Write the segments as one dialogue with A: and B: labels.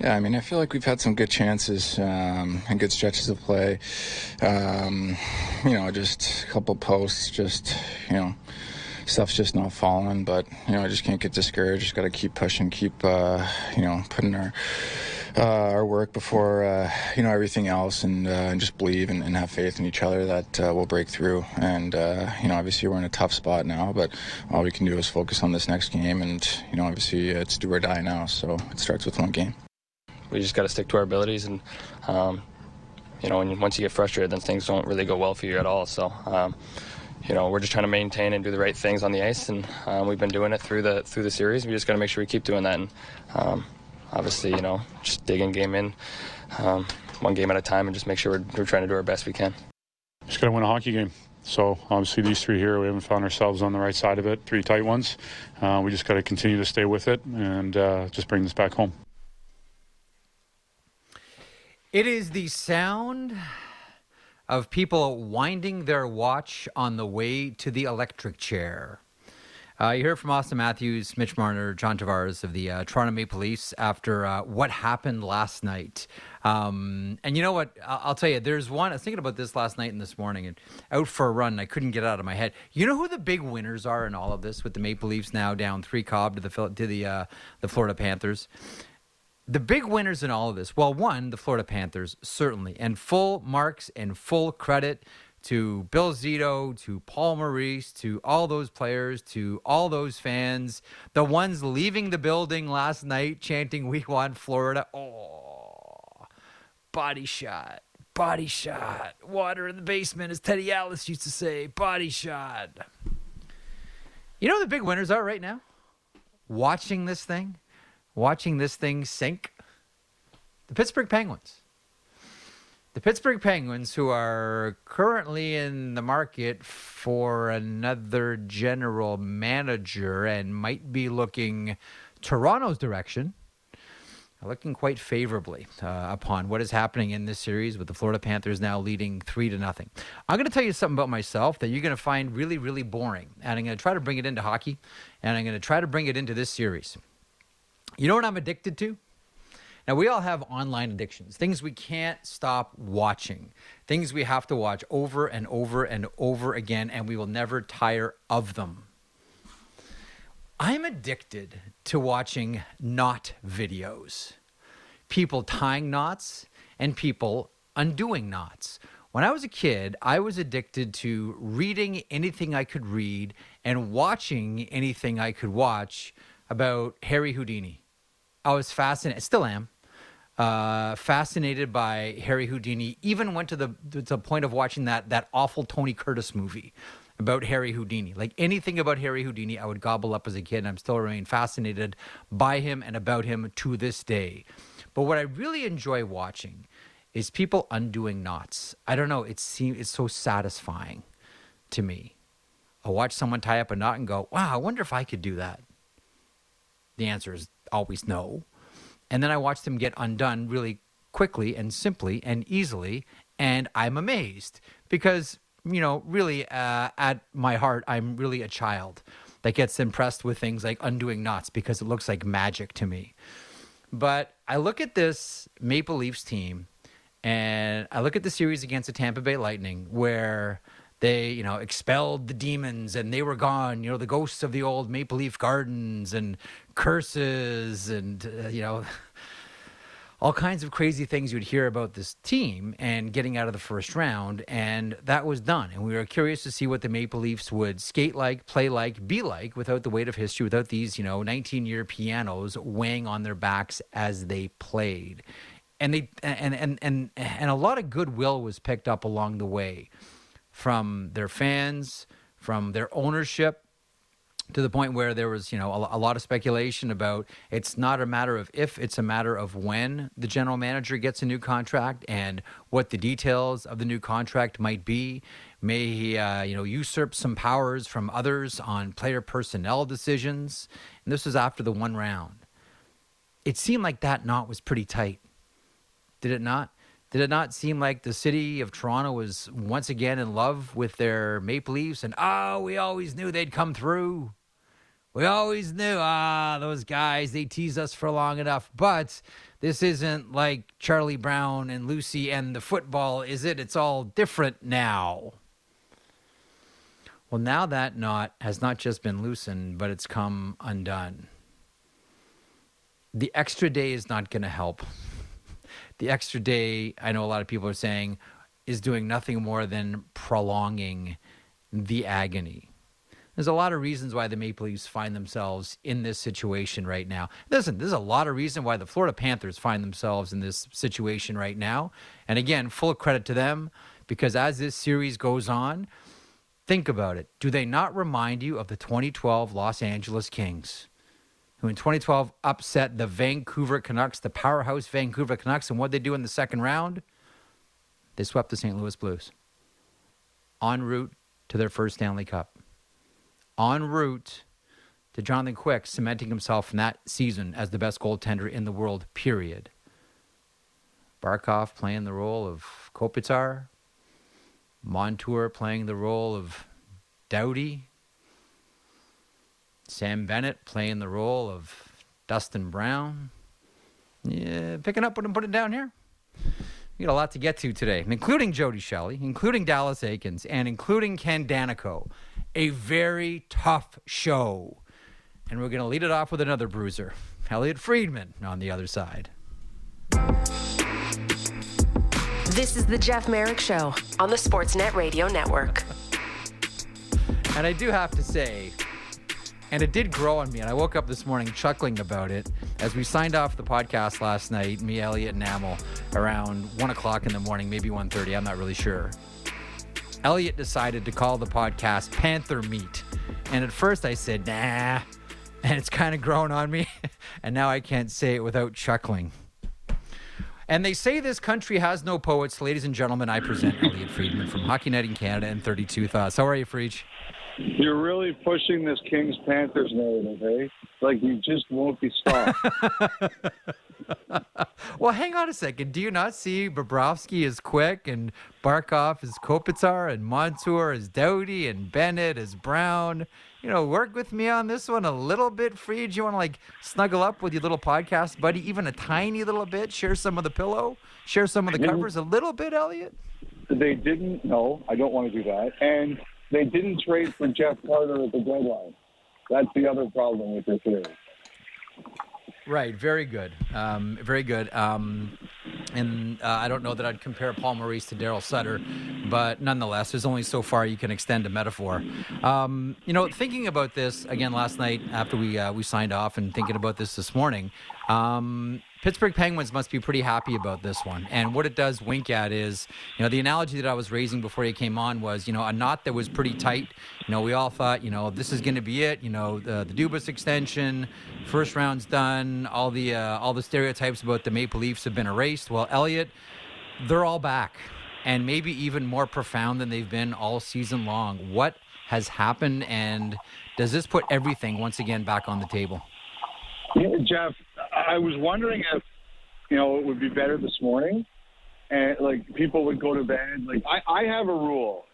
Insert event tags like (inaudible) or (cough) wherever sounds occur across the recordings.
A: Yeah, I mean, I feel like we've had some good chances um, and good stretches of play. Um, you know, just a couple posts, just, you know, stuff's just not falling. But, you know, I just can't get discouraged. Just got to keep pushing, keep, uh, you know, putting our. Uh, our work before uh, you know everything else, and, uh, and just believe and, and, have faith in each other that uh, we'll break through. And uh, you know, obviously we're in a tough spot now, but all we can do is focus on this next game. And you know, obviously it's do or die now, so it starts with one game
B: we just got to stick to our abilities and um, you know when, once you get frustrated then things don't really go well for you at all so um, you know we're just trying to maintain and do the right things on the ice and um, we've been doing it through the through the series we just got to make sure we keep doing that and um, obviously you know just digging game in um, one game at a time and just make sure we're, we're trying to do our best we can
C: just got to win a hockey game so obviously these three here, we haven't found ourselves on the right side of it. Three tight ones. Uh, we just got to continue to stay with it and uh, just bring this back home.
D: It is the sound of people winding their watch on the way to the electric chair. Uh, you heard from Auston Matthews, Mitch Marner, John Tavares of the uh, Toronto Maple Leafs after uh, what happened last night. Um, and you know what? I'll tell you, there's one. I was thinking about this last night and this morning, and out for a run. I couldn't get it out of my head. You know who the big winners are in all of this, with the Maple Leafs now down three cob to the to the uh, the Florida Panthers the big winners in all of this, well, one, the Florida Panthers, certainly, and full marks and full credit to Bill Zito, to Paul Maurice, to all those players, to all those fans, the ones leaving the building last night chanting, We want Florida. Oh, body shot, body shot, water in the basement, as Teddy Atlas used to say, body shot. You know the big winners are right now? Watching this thing? Watching this thing sink? The Pittsburgh Penguins. The Pittsburgh Penguins, who are currently in the market for another general manager and might be looking Toronto's direction, looking quite favorably uh, upon what is happening in this series with the Florida Panthers now leading three to nothing. I'm going to tell you something about myself that you're going to find really, really boring, and I'm going to try to bring it into hockey, and I'm going to try to bring it into this series. You know what I'm addicted to? Now, we all have online addictions, things we can't stop watching, things we have to watch over and over and over again, and we will never tire of them. I'm addicted to watching knot videos people tying knots and people undoing knots. When I was a kid, I was addicted to reading anything I could read and watching anything I could watch about Harry Houdini. I was fascinated, still am, uh, fascinated by Harry Houdini. Even went to the to the point of watching that that awful Tony Curtis movie about Harry Houdini. Like anything about Harry Houdini, I would gobble up as a kid, and I'm still remain fascinated by him and about him to this day. But what I really enjoy watching is people undoing knots. I don't know. It seems it's so satisfying to me. I watch someone tie up a knot and go, "Wow, I wonder if I could do that." The answer is always know. And then I watch them get undone really quickly and simply and easily. And I'm amazed because, you know, really uh, at my heart, I'm really a child that gets impressed with things like undoing knots because it looks like magic to me. But I look at this Maple Leafs team and I look at the series against the Tampa Bay Lightning where they, you know, expelled the demons and they were gone, you know, the ghosts of the old Maple Leaf Gardens and curses and, uh, you know, (laughs) all kinds of crazy things you'd hear about this team and getting out of the first round. And that was done. And we were curious to see what the Maple Leafs would skate like, play like, be like without the weight of history, without these, you know, 19 year pianos weighing on their backs as they played. And they and and and and a lot of goodwill was picked up along the way from their fans, from their ownership, to the point where there was, you know, a, a, lot of speculation about it's not a matter of if, it's a matter of when the general manager gets a new contract and what the details of the new contract might be. May he, uh, you know, usurp some powers from others on player personnel decisions. And this was after the one round. It seemed like that knot was pretty tight. Did it not? Did it not seem like the city of Toronto was once again in love with their Maple Leafs and oh, we always knew they'd come through? We always knew, ah, those guys, they tease us for long enough. But this isn't like Charlie Brown and Lucy and the football, is it? It's all different now. Well, now that knot has not just been loosened, but it's come undone. The extra day is not going to help. The extra day, I know a lot of people are saying, is doing nothing more than prolonging the agony. There's a lot of reasons why the Maple Leafs find themselves in this situation right now. Listen, there's a lot of reason why the Florida Panthers find themselves in this situation right now. And again, full credit to them because as this series goes on, think about it. Do they not remind you of the 2012 Los Angeles Kings? Who in 2012 upset the Vancouver Canucks, the powerhouse Vancouver Canucks, and what they do in the second round? They swept the St. Louis Blues en route to their first Stanley Cup en route to Jonathan Quick cementing himself in that season as the best goaltender in the world, period. Barkov playing the role of Kopitar, Montour playing the role of Doughty, Sam Bennett playing the role of Dustin Brown. Yeah, picking up what I'm putting down here. We got a lot to get to today, including Jody Shelley, including Dallas Eakins, and including Ken Daneyko. a very tough show. And we're going to lead it off with another bruiser, Elliotte Friedman on the other side.
E: This is the Jeff Marek Show on the Sportsnet Radio Network.
D: and I do have to say, and it did grow on me, and I woke up this morning chuckling about it as we signed off the podcast last night, me, Elliotte, and Amel, around 1 o'clock in the morning, maybe 1.30, I'm not really sure. Elliotte decided to call the podcast Panther Meat. And at first I said, nah. (laughs) And it's kind of grown on me. (laughs) and now I can't say it without chuckling. And they say this country has no poets. Ladies and gentlemen, I present Elliotte Friedman from Hockey Night in Canada and 32 Thoughts. How are you, Freach?
F: You're really pushing this Kings Panthers narrative, eh? Like you just won't be stopped. (laughs) (laughs)
D: well, hang on a second. Do you not see Bobrovsky is quick and Barkov is Kopitar and Montour is Doughty and Bennett is Brown? You know, work with me on this one a little bit, Freed. You want to like snuggle up with your little podcast buddy, even a tiny little bit, share some of the pillow, share some of the covers a little bit, Elliotte?
F: They didn't. No, I don't want to do that. And they didn't trade for Jeff Carter at the deadline. That's the other problem with this theory.
D: Right. Very good. Um, very good. Um, and uh, I don't know that I'd compare Paul Maurice to Darryl Sutter, but nonetheless, there's only so far you can extend a metaphor. Um, you know, thinking about this again last night after we uh, we signed off, and thinking about this this morning. Um, Pittsburgh Penguins must be pretty happy about this one. And what it does wink at is, you know, the analogy that I was raising before you came on was, you know, a knot that was pretty tight. You know, we all thought, you know, this is going to be it. You know, the, the Dubas extension, first round's done. All the uh, all the stereotypes about the Maple Leafs have been erased. Well, Elliotte, they're all back, and maybe even more profound than they've been all season long. What has happened, and does this put everything once again back on the table?
F: Yeah, Jeff, I was wondering if you know it would be better this morning, and like people would go to bed. Like I, I have a rule: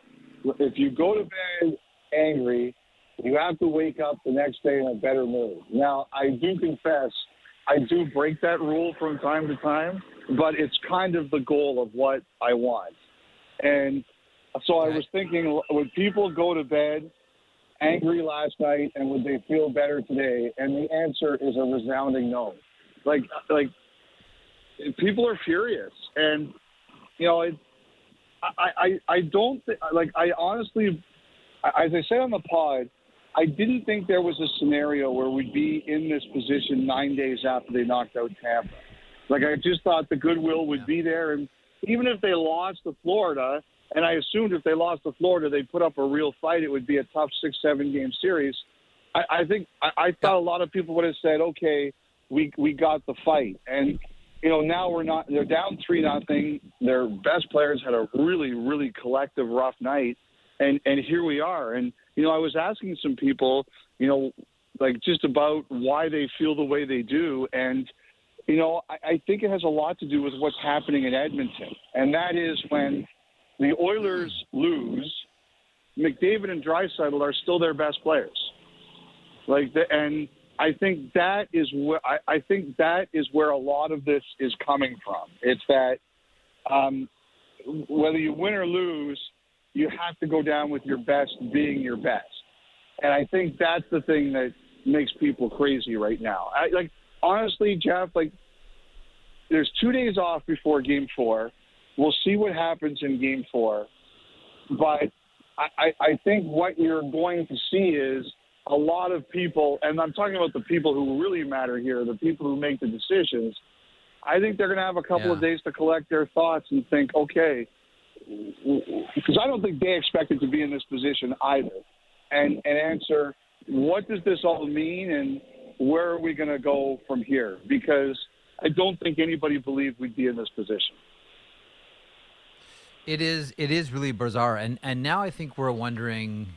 F: if you go to bed angry, you have to wake up the next day in a better mood. Now, I do confess, I do break that rule from time to time, but it's kind of the goal of what I want. And so I was thinking, would people go to bed angry last night and would they feel better today? And the answer is a resounding no. Like like people are furious, and you know, it, I I I don't th- like I honestly, as I said on the pod. I didn't think there was a scenario where we'd be in this position nine days after they knocked out Tampa. Like I just thought the goodwill would be there, and even if they lost to Florida, and I assumed if they lost to Florida, they'd put up a real fight. It would be a tough six, seven game series. I, I think I, I thought a lot of people would have said, okay, we we got the fight, and you know now we're not. They're down three nothing. Their best players had a really really collective rough night, and and here we are. And you know I was asking some people, you know, like just about why they feel the way they do, and you know I, I think it has a lot to do with what's happening in Edmonton, and that is when the Oilers lose, McDavid and Draisaitl are still their best players. Like the, and I think that is where I, I think that is where a lot of this is coming from. It's that um, whether you win or lose, you have to go down with your best being your best. And I think that's the thing that makes people crazy right now. I, like honestly, Jeff, like there's two days off before Game Four. We'll see what happens in Game Four, but I, I think what you're going to see is a lot of people, and I'm talking about the people who really matter here, the people who make the decisions. I think they're going to have a couple
D: Yeah.
F: of days to collect their thoughts and think, okay, because I don't think they expected to be in this position either, and and answer what does this all mean and where are we going to go from here? Because I don't think anybody believed we'd be in this position.
D: It is it is really bizarre, and and now I think we're wondering.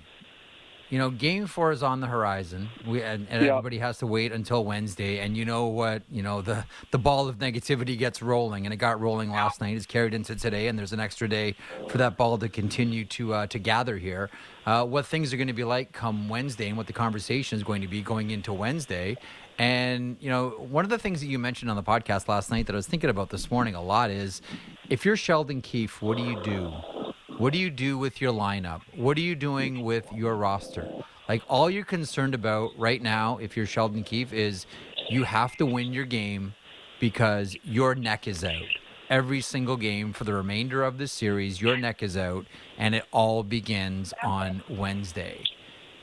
D: You know, Game Four is on the horizon. We and, and
F: Yeah.
D: everybody has to wait until Wednesday. And you know what? You know the the ball of negativity gets rolling, and it got rolling last night. It's carried into today, and there's an extra day for that ball to continue to uh, to gather here. Uh, what things are going to be like come Wednesday, and what the conversation is going to be going into Wednesday. And you know, one of the things that you mentioned on the podcast last night that I was thinking about this morning a lot is, if you're Sheldon Keefe, what do you do? What do you do with your lineup? What are you doing with your roster? Like all you're concerned about right now, if you're Sheldon Keefe, is you have to win your game because your neck is out. Every single game for the remainder of this series, your neck is out, and it all begins on Wednesday.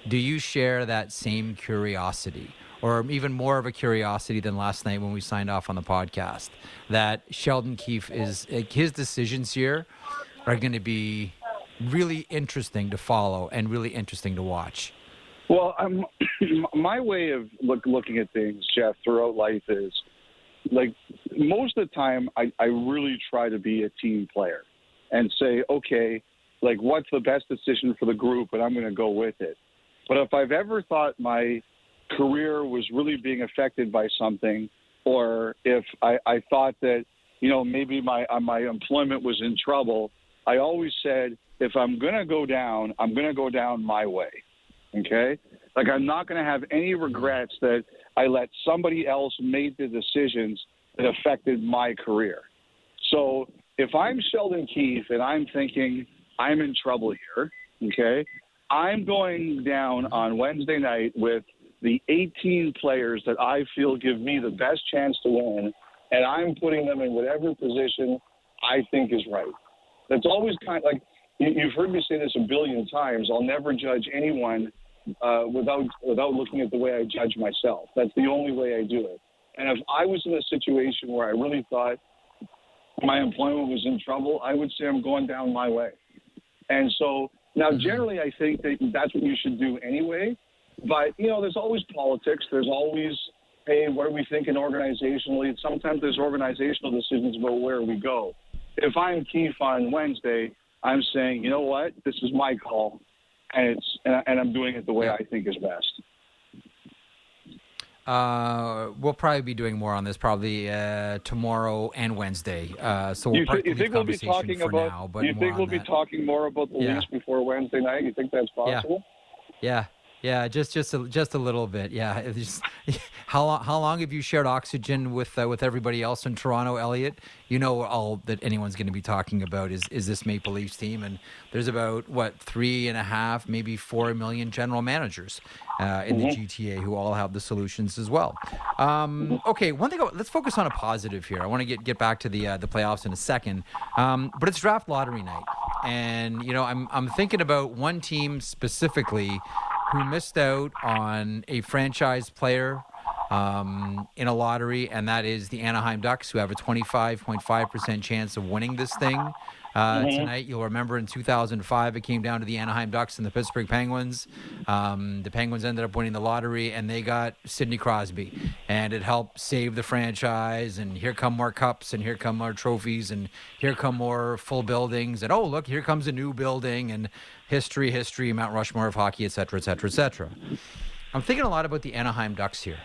D: Do you share that same curiosity? Or even more of a curiosity than last night when we signed off on the podcast. That Sheldon Keefe is his decisions here are going to be really interesting to follow and really interesting to watch.
F: Well, (clears throat) my way of look, looking at things, Jeff, throughout life is like most of the time, I, I really try to be a team player and say, okay, like what's the best decision for the group, and I'm going to go with it. But if I've ever thought my career was really being affected by something, or if I, I thought that you know maybe my uh, my employment was in trouble, I always said if I'm going to go down, I'm going to go down my way. Okay, like I'm not going to have any regrets that I let somebody else make the decisions that affected my career. So if I'm Sheldon Keefe and I'm thinking I'm in trouble here, okay, I'm going down on Wednesday night with the 18 players that I feel give me the best chance to win, and I'm putting them in whatever position I think is right. That's always kind of like you- you've heard me say this a billion times. I'll never judge anyone uh, without without looking at the way I judge myself. That's the only way I do it. And if I was in a situation where I really thought my employment was in trouble, I would say I'm going down my way. And so now, generally, I think that that's what you should do anyway. But you know, there's always politics. There's always, hey, what are we thinking organizationally? Sometimes there's organizational decisions about where we go. If I'm Keefe on Wednesday, I'm saying, you know what, this is my call, and it's and, I- and I'm doing it the way I think is best.
D: Uh, we'll probably be doing more on this probably uh, tomorrow and Wednesday. Uh, so we'll
F: You, thi- you think we'll be talking about?
D: now, but
F: you think we'll be
D: that.
F: talking more about the
D: Yeah.
F: Leafs before Wednesday night? You think that's possible?
D: Yeah, yeah, just just a, just a little bit. Yeah, (laughs) just, (laughs) how long how long have you shared oxygen with uh, with everybody else in Toronto, Elliotte? You know all that anyone's going to be talking about is is this Maple Leafs team, and there's about what three and a half, maybe four million general managers uh, in the GTA who all have the solutions as well. Um, okay, one thing. Let's focus on a positive here. I want to get get back to the uh, the playoffs in a second, um, but it's draft lottery night, and you know I'm I'm thinking about one team specifically who missed out on a franchise player um, in a lottery, and that is the Anaheim Ducks, who have a 25.5% chance of winning this thing uh, tonight. You'll remember in 2005, it came down to the Anaheim Ducks and the Pittsburgh Penguins. Um, the Penguins ended up winning the lottery, and they got Sidney Crosby, and it helped save the franchise. And here come more cups, and here come more trophies, and here come more full buildings. And oh, look, here comes a new building, and history, history, Mount Rushmore of hockey, et cetera, et cetera, et cetera. I'm thinking a lot about the Anaheim Ducks here,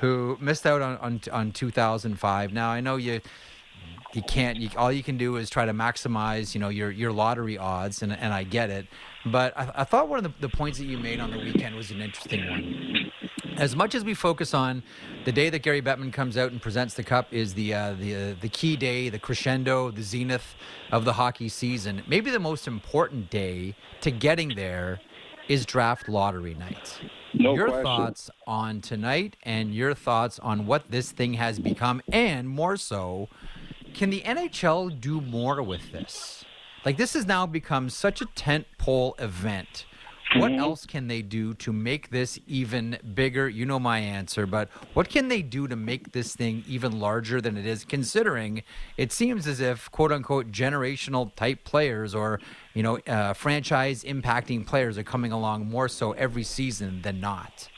D: who missed out on on, on 2005. Now I know you you can't. You, all you can do is try to maximize, you know, your your lottery odds, and and I get it. But I, I thought one of the, the points that you made on the weekend was an interesting one. As much as we focus on the day that Gary Bettman comes out and presents the cup is the uh, the uh, the key day, the crescendo, the zenith of the hockey season. Maybe the most important day to getting there is draft lottery night.
F: No
D: your
F: question.
D: thoughts on tonight and your thoughts on what this thing has become, and more so, can the NHL do more with this? Like this has now become such a tent pole event. What
F: Mm-hmm.
D: else can they do to make this even bigger? You know my answer, but what can they do to make this thing even larger than it is? Considering it seems as if "quote unquote" generational type players or you know uh, franchise impacting players are coming along more so every season than not.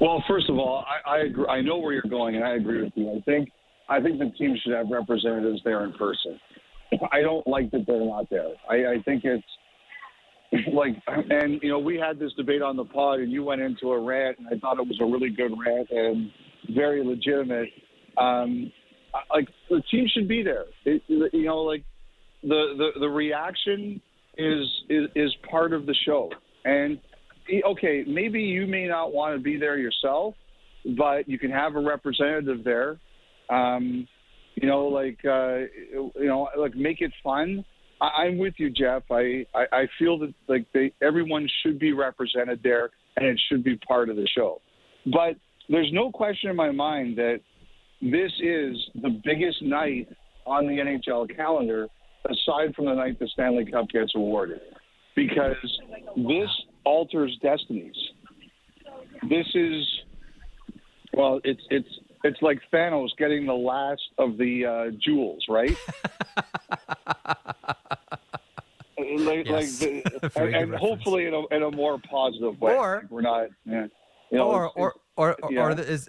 F: Well, first of all, I, I agree. I know where you're going, and I agree with you. I think I think the team should have representatives there in person. I don't like that they're not there. I, I think it's (laughs) like, and you know, we had this debate on the pod, and you went into a rant, and I thought it was a really good rant and very legitimate. Um, like the team should be there. It, you know, like the, the the reaction is is is part of the show, and okay, maybe you may not want to be there yourself, but you can have a representative there. Um, you know, like uh, you know, like make it fun. I, I'm with you, Jeff. I, I I feel that like they everyone should be represented there, and it should be part of the show. But there's no question in my mind that this is the biggest night on the NHL calendar, aside from the night the Stanley Cup gets awarded, because this alters destinies. This is well, it's it's it's like Thanos getting the last of the uh, jewels, right? (laughs) like,
D: Yes.
F: like the, (laughs) and, and hopefully in a, in a more positive way.
D: Or-
F: we're not, yeah, you know,
D: or
F: it's-
D: or or or,
F: yeah.
D: or is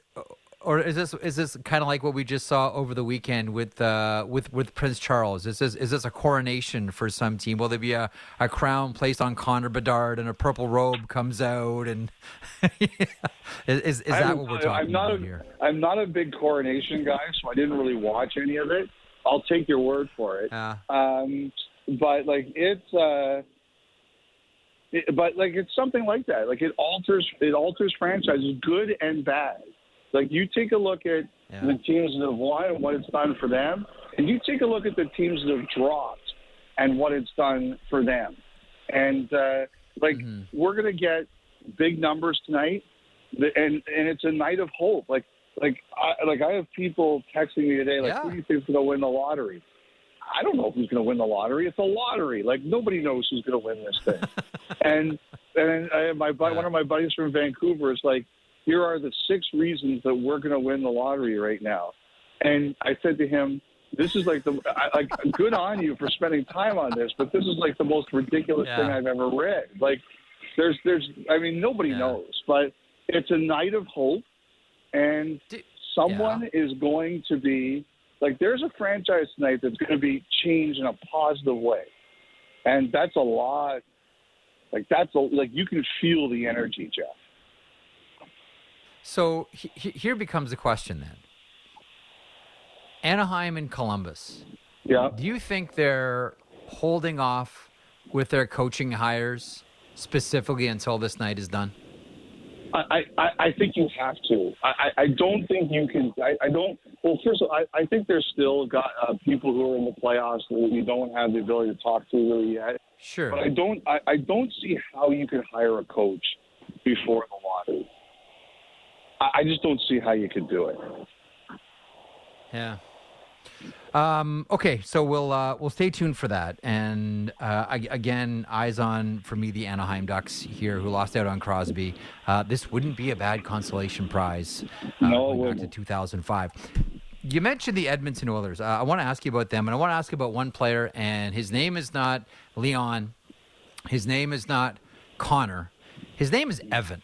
D: or is this is this kind of like what we just saw over the weekend with uh with with Prince Charles? Is this is this a coronation for some team? Will there be a, a crown placed on Connor Bedard and a purple robe comes out and (laughs) is is, is
F: I
D: that what we're
F: I-
D: talking
F: I'm not
D: about
F: a,
D: here?
F: I'm not a big coronation guy, so I didn't really watch any of it. I'll take your word for it.
D: Yeah.
F: Um, but like it's, uh, it, but like it's something like that. Like it alters, it alters franchises, good and bad. Like you take a look at
D: Yeah.
F: the teams that have won and what it's done for them, and you take a look at the teams that have dropped and what it's done for them. And uh, like
D: Mm-hmm.
F: we're gonna get big numbers tonight, and and it's a night of hope. Like like I, like I have people texting me today, like,
D: Yeah.
F: who do you think's gonna win the lottery? I don't know who's going to win the lottery. It's a lottery. Like nobody knows who's going to win this thing. (laughs) and and I, my bud- one of my buddies from Vancouver is like, here are the six reasons that we're going to win the lottery right now. And I said to him, this is like the I, like good on you for spending time on this, but this is like the most ridiculous
D: Yeah.
F: thing I've ever read. Like there's there's I mean nobody
D: Yeah.
F: knows, but it's a night of hope, and someone is going to be like there's a franchise tonight that's going to be changed in a positive way, and that's a lot. Like that's a, like you can feel the energy, Jeff.
D: So he, he- here becomes the question then. Anaheim and Columbus.
F: Yeah.
D: Do you think they're holding off with their coaching hires specifically until this night is done?
F: I, I, I think you have to. I, I don't think you can. I, I don't. Well, first of all, I, I think there's still got uh, people who are in the playoffs that you don't have the ability to talk to really yet.
D: Sure.
F: But I don't. I, I don't see how you could hire a coach before the lottery. I, I just don't see how you could do it.
D: Yeah. Um, okay, so we'll uh, we'll stay tuned for that. And uh, I, again, eyes on for me the Anaheim Ducks here, who lost out on Crosby. Uh, this wouldn't be a bad consolation prize. Uh,
F: No,
D: back to 2005. You mentioned the Edmonton Oilers. Uh, I want to ask you about them, and I want to ask you about one player. And his name is not Leon. His name is not Connor. His name is Evan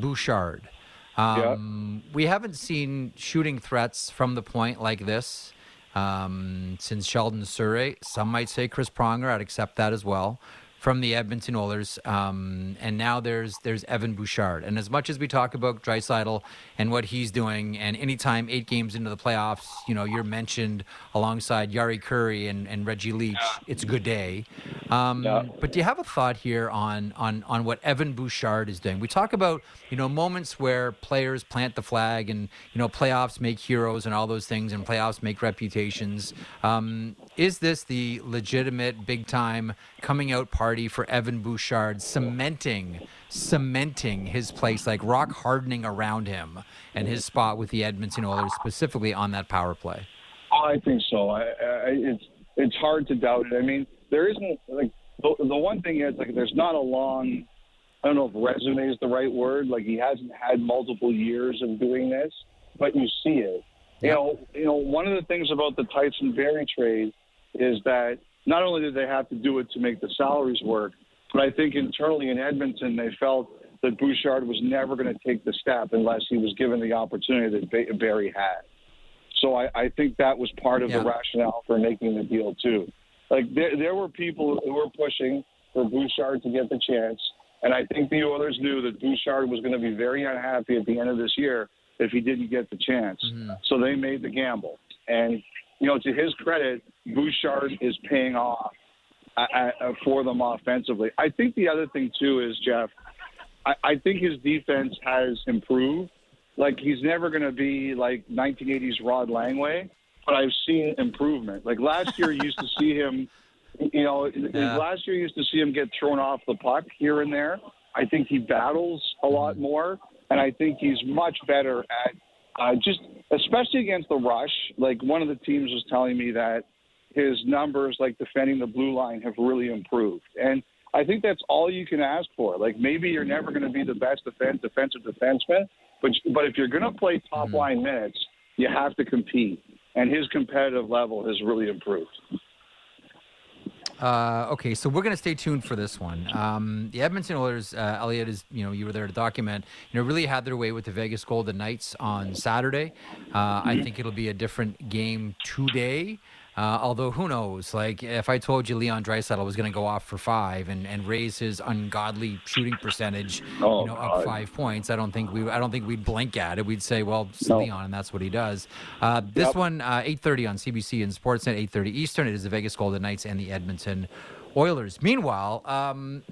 D: Bouchard. Um, We haven't seen shooting threats from the point like this um, since Sheldon Souray. Some might say Chris Pronger. I'd accept that as well. From the Edmonton Oilers, um, and now there's there's Evan Bouchard. And as much as we talk about Draisaitl and what he's doing, and anytime eight games into the playoffs, you know you're mentioned alongside Jari Kurri and, and Reggie Leach. It's a good day. Um, yeah. But do you have a thought here on on on what Evan Bouchard is doing? We talk about you know moments where players plant the flag, and you know playoffs make heroes and all those things, and playoffs make reputations. Um, is this the legitimate big time coming out party for Evan Bouchard, cementing cementing his place, like rock hardening around him and his spot with the Edmonton Oilers, specifically on that power play?
F: I think so. I, I, it's it's hard to doubt it. I mean, there isn't like the, the one thing is like there's not a long. I don't know if resume is the right word. Like he hasn't had multiple years of doing this, but you see it. You know, you know, one of the things about the Tyson Barrie trade is that not only did they have to do it to make the salaries work, but I think internally in Edmonton they felt that Bouchard was never going to take the step unless he was given the opportunity that Barrie had. So I, I think that was part of yeah. the rationale for making the deal too. Like there, there were people who were pushing for Bouchard to get the chance, and I think the Oilers knew that Bouchard was going to be very unhappy at the end of this year if he didn't get the chance. Mm-hmm. So they made the gamble, and you know, to his credit, Bouchard is paying off uh, uh, for them offensively. I think the other thing too is Jeff. I, I think his defense has improved. Like he's never going to be like 1980s Rod Langway, but I've seen improvement. Like last year, you used to see him. You know, yeah. last year you used to see him get thrown off the puck here and there. I think he battles a lot more, and I think he's much better at uh, just, especially against the rush. Like one of the teams was telling me that his numbers, like defending the blue line, have really improved, and I think that's all you can ask for. Like maybe you're never going to be the best defense, defensive defenseman, but but if you're going to play top mm-hmm. line minutes, you have to compete, and his competitive level has really improved.
D: Uh, okay, so we're going to stay tuned for this one. Um, the Edmonton Oilers, uh, Elliotte is, you know, you were there to document, you know, really had their way with the Vegas Golden Knights on Saturday. Uh, I think it'll be a different game today. Uh, although who knows? Like if I told you Leon Draisaitl was going to go off for five and, and raise his ungodly shooting percentage, oh, you know, up five points, I don't think we I don't think we'd blink at it. We'd say, well, it's no. Leon, and that's what he does. Uh, this yep. one, uh, eight thirty on CBC and Sportsnet, eight thirty Eastern. It is the Vegas Golden Knights and the Edmonton Oilers. Meanwhile. Um,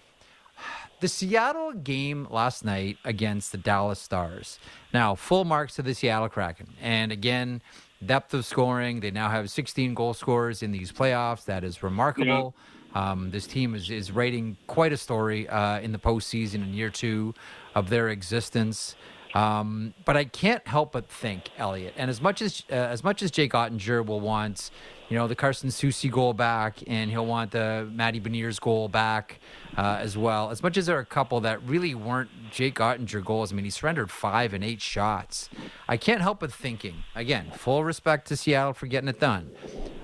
D: the Seattle game last night against the Dallas Stars. Now, full marks to the Seattle Kraken. And again, depth of scoring. They now have 16 goal scorers in these playoffs. That is remarkable. Yeah. Um, this team is, is writing quite a story uh, in the postseason in year two of their existence. Um, but I can't help but think, Elliotte, and as much as uh, as much as Jake Oettinger will want you know, the Carson Soucy goal back, and he'll want the Matty Beniers goal back uh, as well. As much as there are a couple that really weren't Jake Oettinger goals. I mean, he surrendered five and eight shots. I can't help but thinking, again, full respect to Seattle for getting it done.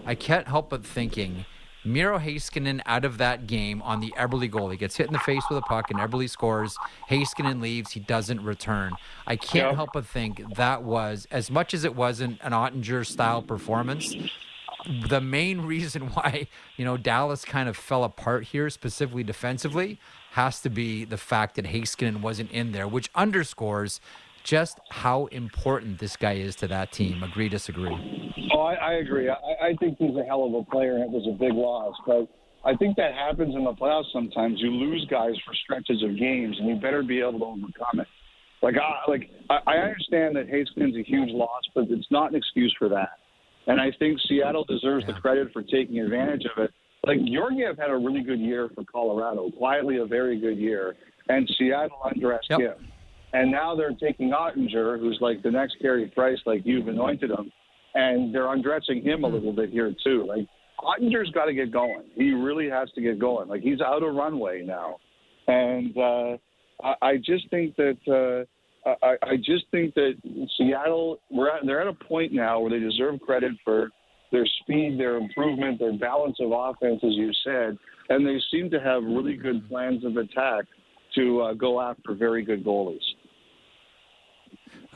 D: I can't help but thinking Miro Heiskanen out of that game on the Eberle goal. He gets hit in the face with a puck, and Eberle scores. Heiskanen leaves. He doesn't return. I can't yep. help but think that was, as much as it wasn't an Oettinger style performance, the main (laughs) reason why you know Dallas kind of fell apart here, specifically defensively, has to be the fact that Heiskanen wasn't in there, which underscores just how important this guy is to that team. Agree, disagree?
F: Oh, I, I agree. I, I think he's a hell of a player, and it was a big loss. But I think that happens in the playoffs sometimes. You lose guys for stretches of games, and you better be able to overcome it. Like, I, like I understand that Heiskanen's a huge loss, but it's not an excuse for that. And I think Seattle deserves yeah. the credit for taking advantage of it. Like Georgiev had a really good year for Colorado, quietly a very good year, and Seattle undressed yep. him. And now they're taking Oettinger, who's like the next Carey Price, like you've anointed him, and they're undressing him a hmm. little bit here too. Like Oettinger's got to get going. He really has to get going. Like he's out of runway now, and uh, I, I just think that. Uh, I, I just think that Seattle, we're at, they're at a point now where they deserve credit for their speed, their improvement, their balance of offense, as you said, and they seem to have really good plans of attack to uh, go after very good goalies.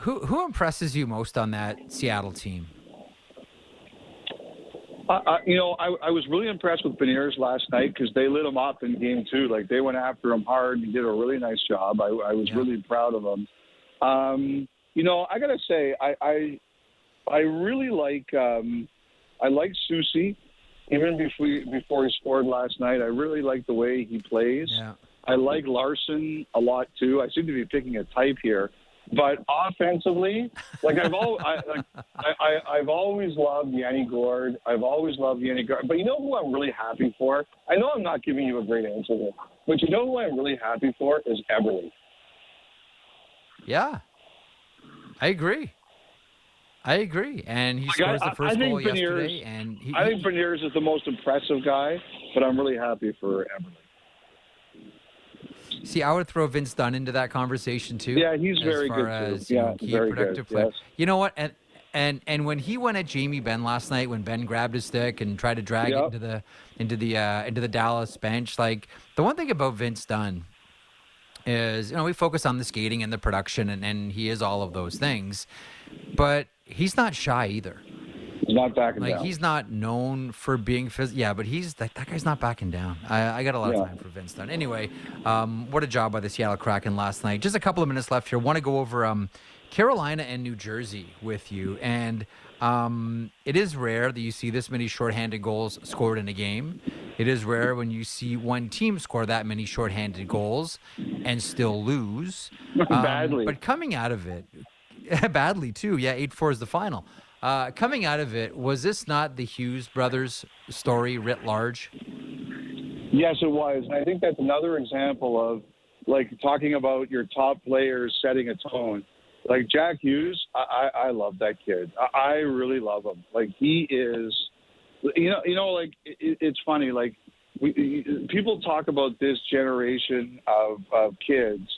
D: Who who impresses you most on that Seattle team?
F: Uh, you know, I, I was really impressed with Beniers last night because they lit him up in game two. Like they went after him hard. And he did a really nice job. I, I was
D: Yeah.
F: really proud of him. Um, you know, I gotta say, I I, I really like um, I like Soucy. Even before before he scored last night, I really like the way he plays.
D: Yeah.
F: I like Larsson a lot too. I seem to be picking a type here, but offensively, like I've all I, like, I, I I've always loved Yanni Gourde. I've always loved Yanni Gourde. But you know who I'm really happy for? I know I'm not giving you a great answer here, but you know who I'm really happy for is Eberle.
D: Yeah. I agree. I agree. And he
F: Like,
D: scores
F: I-
D: the first
F: I think
D: goal
F: Beniers-
D: yesterday. And he,
F: I think Beniers is the most impressive guy, but I'm really happy for Eberle.
D: See, I would throw Vince Dunn into that conversation too.
F: Yeah, he's
D: as
F: very
D: far
F: good, too.
D: As, know,
F: Yeah,
D: key
F: very good,
D: productive play.
F: yes.
D: You know what? And and and when he went at Jamie Benn last night, when Benn grabbed his stick and tried to drag it into the into the uh, into the Dallas bench, like the one thing about Vince Dunn is, you know, we focus on the skating and the production, and, and he is all of those things, but he's not shy either.
F: He's not backing
D: Like
F: down.
D: Like he's not known for being physical. yeah, but he's that, that guy's not backing down. I, I got a lot
F: Yeah.
D: of time for Vince Dunn. Anyway, um, what a job by the Seattle Kraken last night. Just a couple of minutes left here. Want to go over um, Carolina and New Jersey with you, and um, it is rare that you see this many shorthanded goals scored in a game. It is rare when you see one team score that many shorthanded goals and still lose (laughs) Um,
F: Badly.
D: But coming out of it, (laughs) badly too. Yeah, eight four is the final. Uh, coming out of it, was this not the Hughes brothers story writ large?
F: Yes, it was. And I think that's another example of like talking about your top players setting a tone. Like Jack Hughes, I, I, I love that kid. I, I really love him. Like he is, you know, you know, like it, it's funny. Like we, people talk about this generation of, of kids,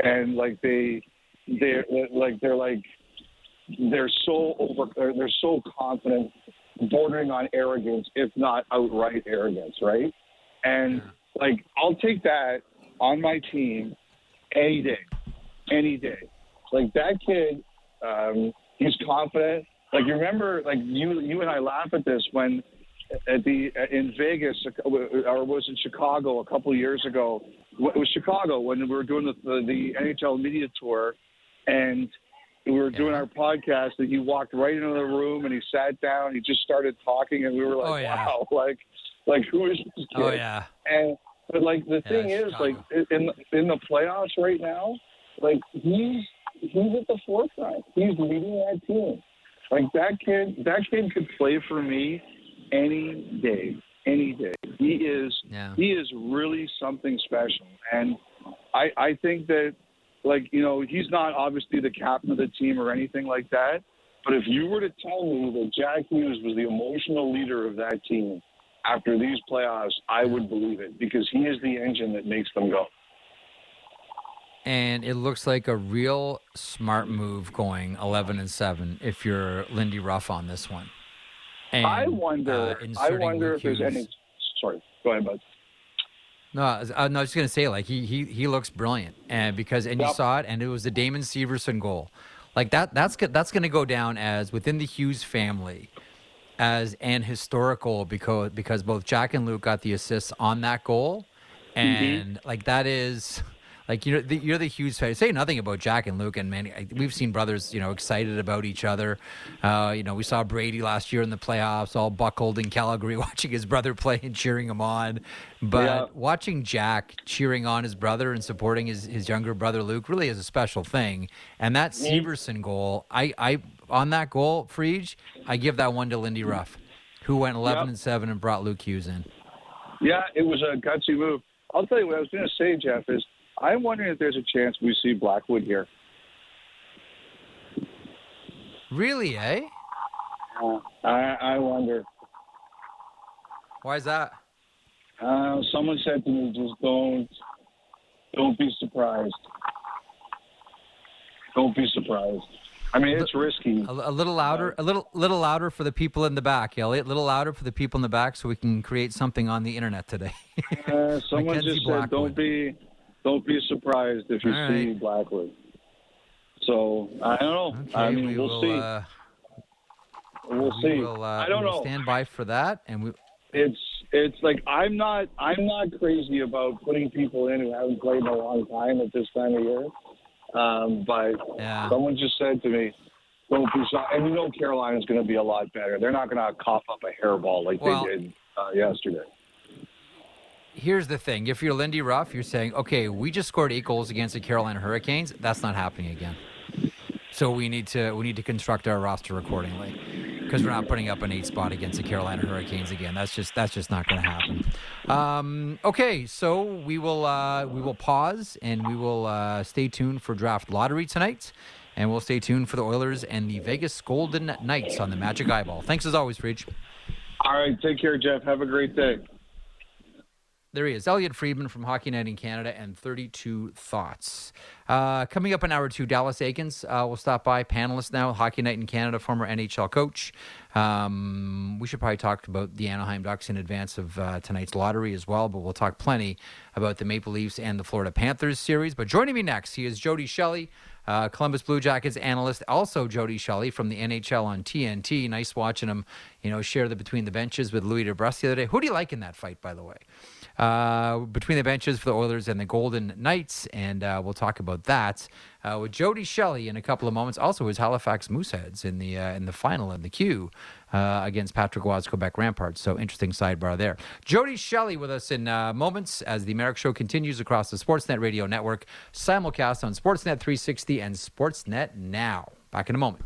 F: and like they, they're like they're like they're so over, they're, so confident, bordering on arrogance, if not outright arrogance, right? And like, I'll take that on my team any day, any day. Like that kid, um, he's confident. Like you remember, like you, you and I laugh at this when at the in Vegas or was in Chicago a couple of years ago. It was Chicago when we were doing the, the, the NHL media tour, and we were doing
D: Yeah.
F: our podcast. And he walked right into the room and he sat down. He just started talking, and we were like,
D: Oh, yeah.
F: "Wow!" (laughs) Like, like who is this oh, kid?
D: Oh yeah,
F: And but like the thing is,
D: Chicago.
F: like in in the playoffs right now, like he's he's at the forefront. He's leading that team. Like that kid, that kid could play for me any day, any day. He is
D: yeah.
F: he is really something special, and I I think that like you know he's not obviously the captain of the team or anything like that. But if you were to tell me that Jack Hughes was the emotional leader of that team after these playoffs, I would believe it because he is the engine that makes them go.
D: And it looks like a real smart move going eleven and seven. If you're Lindy Ruff on this one, and,
F: I wonder.
D: uh,
F: I wonder if there's any. Sorry, go ahead, bud.
D: No, I was, I was just gonna say like he he he looks brilliant, and because and you saw it, and it was the Damon Severson goal, like that. That's that's gonna go down as within the Hughes family, as an historical because because both Jack and Luke got the assists on that goal, mm-hmm. and like that is. Like you know, the, you're the huge fan. Say nothing about Jack and Luke, and man, we've seen brothers, you know, excited about each other. Uh, you know, we saw Brady last year in the playoffs, all buckled in Calgary, (laughs) watching his brother play and cheering him on. But
F: Yeah.
D: watching Jack cheering on his brother and supporting his, his younger brother Luke really is a special thing. And that Severson goal, I, I on that goal, Frege, I give that one to Lindy Ruff, who went 11
F: Yep.
D: and 7 and brought Luke Hughes in.
F: Yeah, it was a gutsy move. I'll tell you what I was going to say, Jeff. Is I'm wondering if there's a chance we see Blackwood here.
D: Really, eh?
F: I, I wonder.
D: Why is that?
F: Uh, someone said to me, just don't, don't be surprised. Don't be surprised. I mean, it's risky.
D: A, a little louder, a little little louder for the people in the back, Elliotte. A little louder for the people in the back, so we can create something on the internet today. (laughs)
F: Uh, someone just said, don't be, don't be surprised if you
D: All
F: see
D: right.
F: Blackwood. So I don't know.
D: okay,
F: I mean,
D: we
F: we'll
D: will.
F: see.
D: Uh,
F: We'll see.
D: We'll, uh,
F: I don't know.
D: stand by for that, and we.
F: It's it's like I'm not I'm not crazy about putting people in who haven't played in a long time at this time of year. Um, but
D: Yeah.
F: someone just said to me, "Don't be so." And you know Carolina's going to be a lot better. They're not going to cough up a hairball like
D: Well-
F: they did uh, yesterday.
D: Here's the thing: if you're Lindy Ruff, you're saying, "Okay, we just scored eight goals against the Carolina Hurricanes. That's not happening again." So we need to we need to construct our roster accordingly because we're not putting up an eight spot against the Carolina Hurricanes again. That's just that's just not going to happen. Um, okay, so we will uh, we will pause and we will uh, stay tuned for draft lottery tonight, and we'll stay tuned for the Oilers and the Vegas Golden Knights on the Magic Eyeball. Thanks as always, Reach.
F: All right, take care, Jeff. Have a great day.
D: There he is, Elliotte Friedman from Hockey Night in Canada and 32 Thoughts. Uh, coming up in hour two, Dallas Eakins uh, will stop by, panelist now, Hockey Night in Canada, former NHL coach. Um, we should probably talk about the Anaheim Ducks in advance of uh, tonight's lottery as well, but we'll talk plenty about the Maple Leafs and the Florida Panthers series. But joining me next, he is Jody Shelley, uh, Columbus Blue Jackets analyst, also Jody Shelley from the NHL on TNT. Nice watching him, you know, share the between the benches with Louie DeBrusk the other day. Who do you like in that fight, by the way? Uh, between the benches for the Oilers and the Golden Knights, and uh, we'll talk about that uh, with Jody Shelley in a couple of moments. Also, his Halifax Mooseheads in the uh, in the final in the Q uh, against Patrick Roy's Quebec Ramparts. So interesting sidebar there. Jody Shelley with us in uh, moments as the Marek Show continues across the Sportsnet Radio Network, simulcast on Sportsnet 360 and Sportsnet Now. Back in a moment.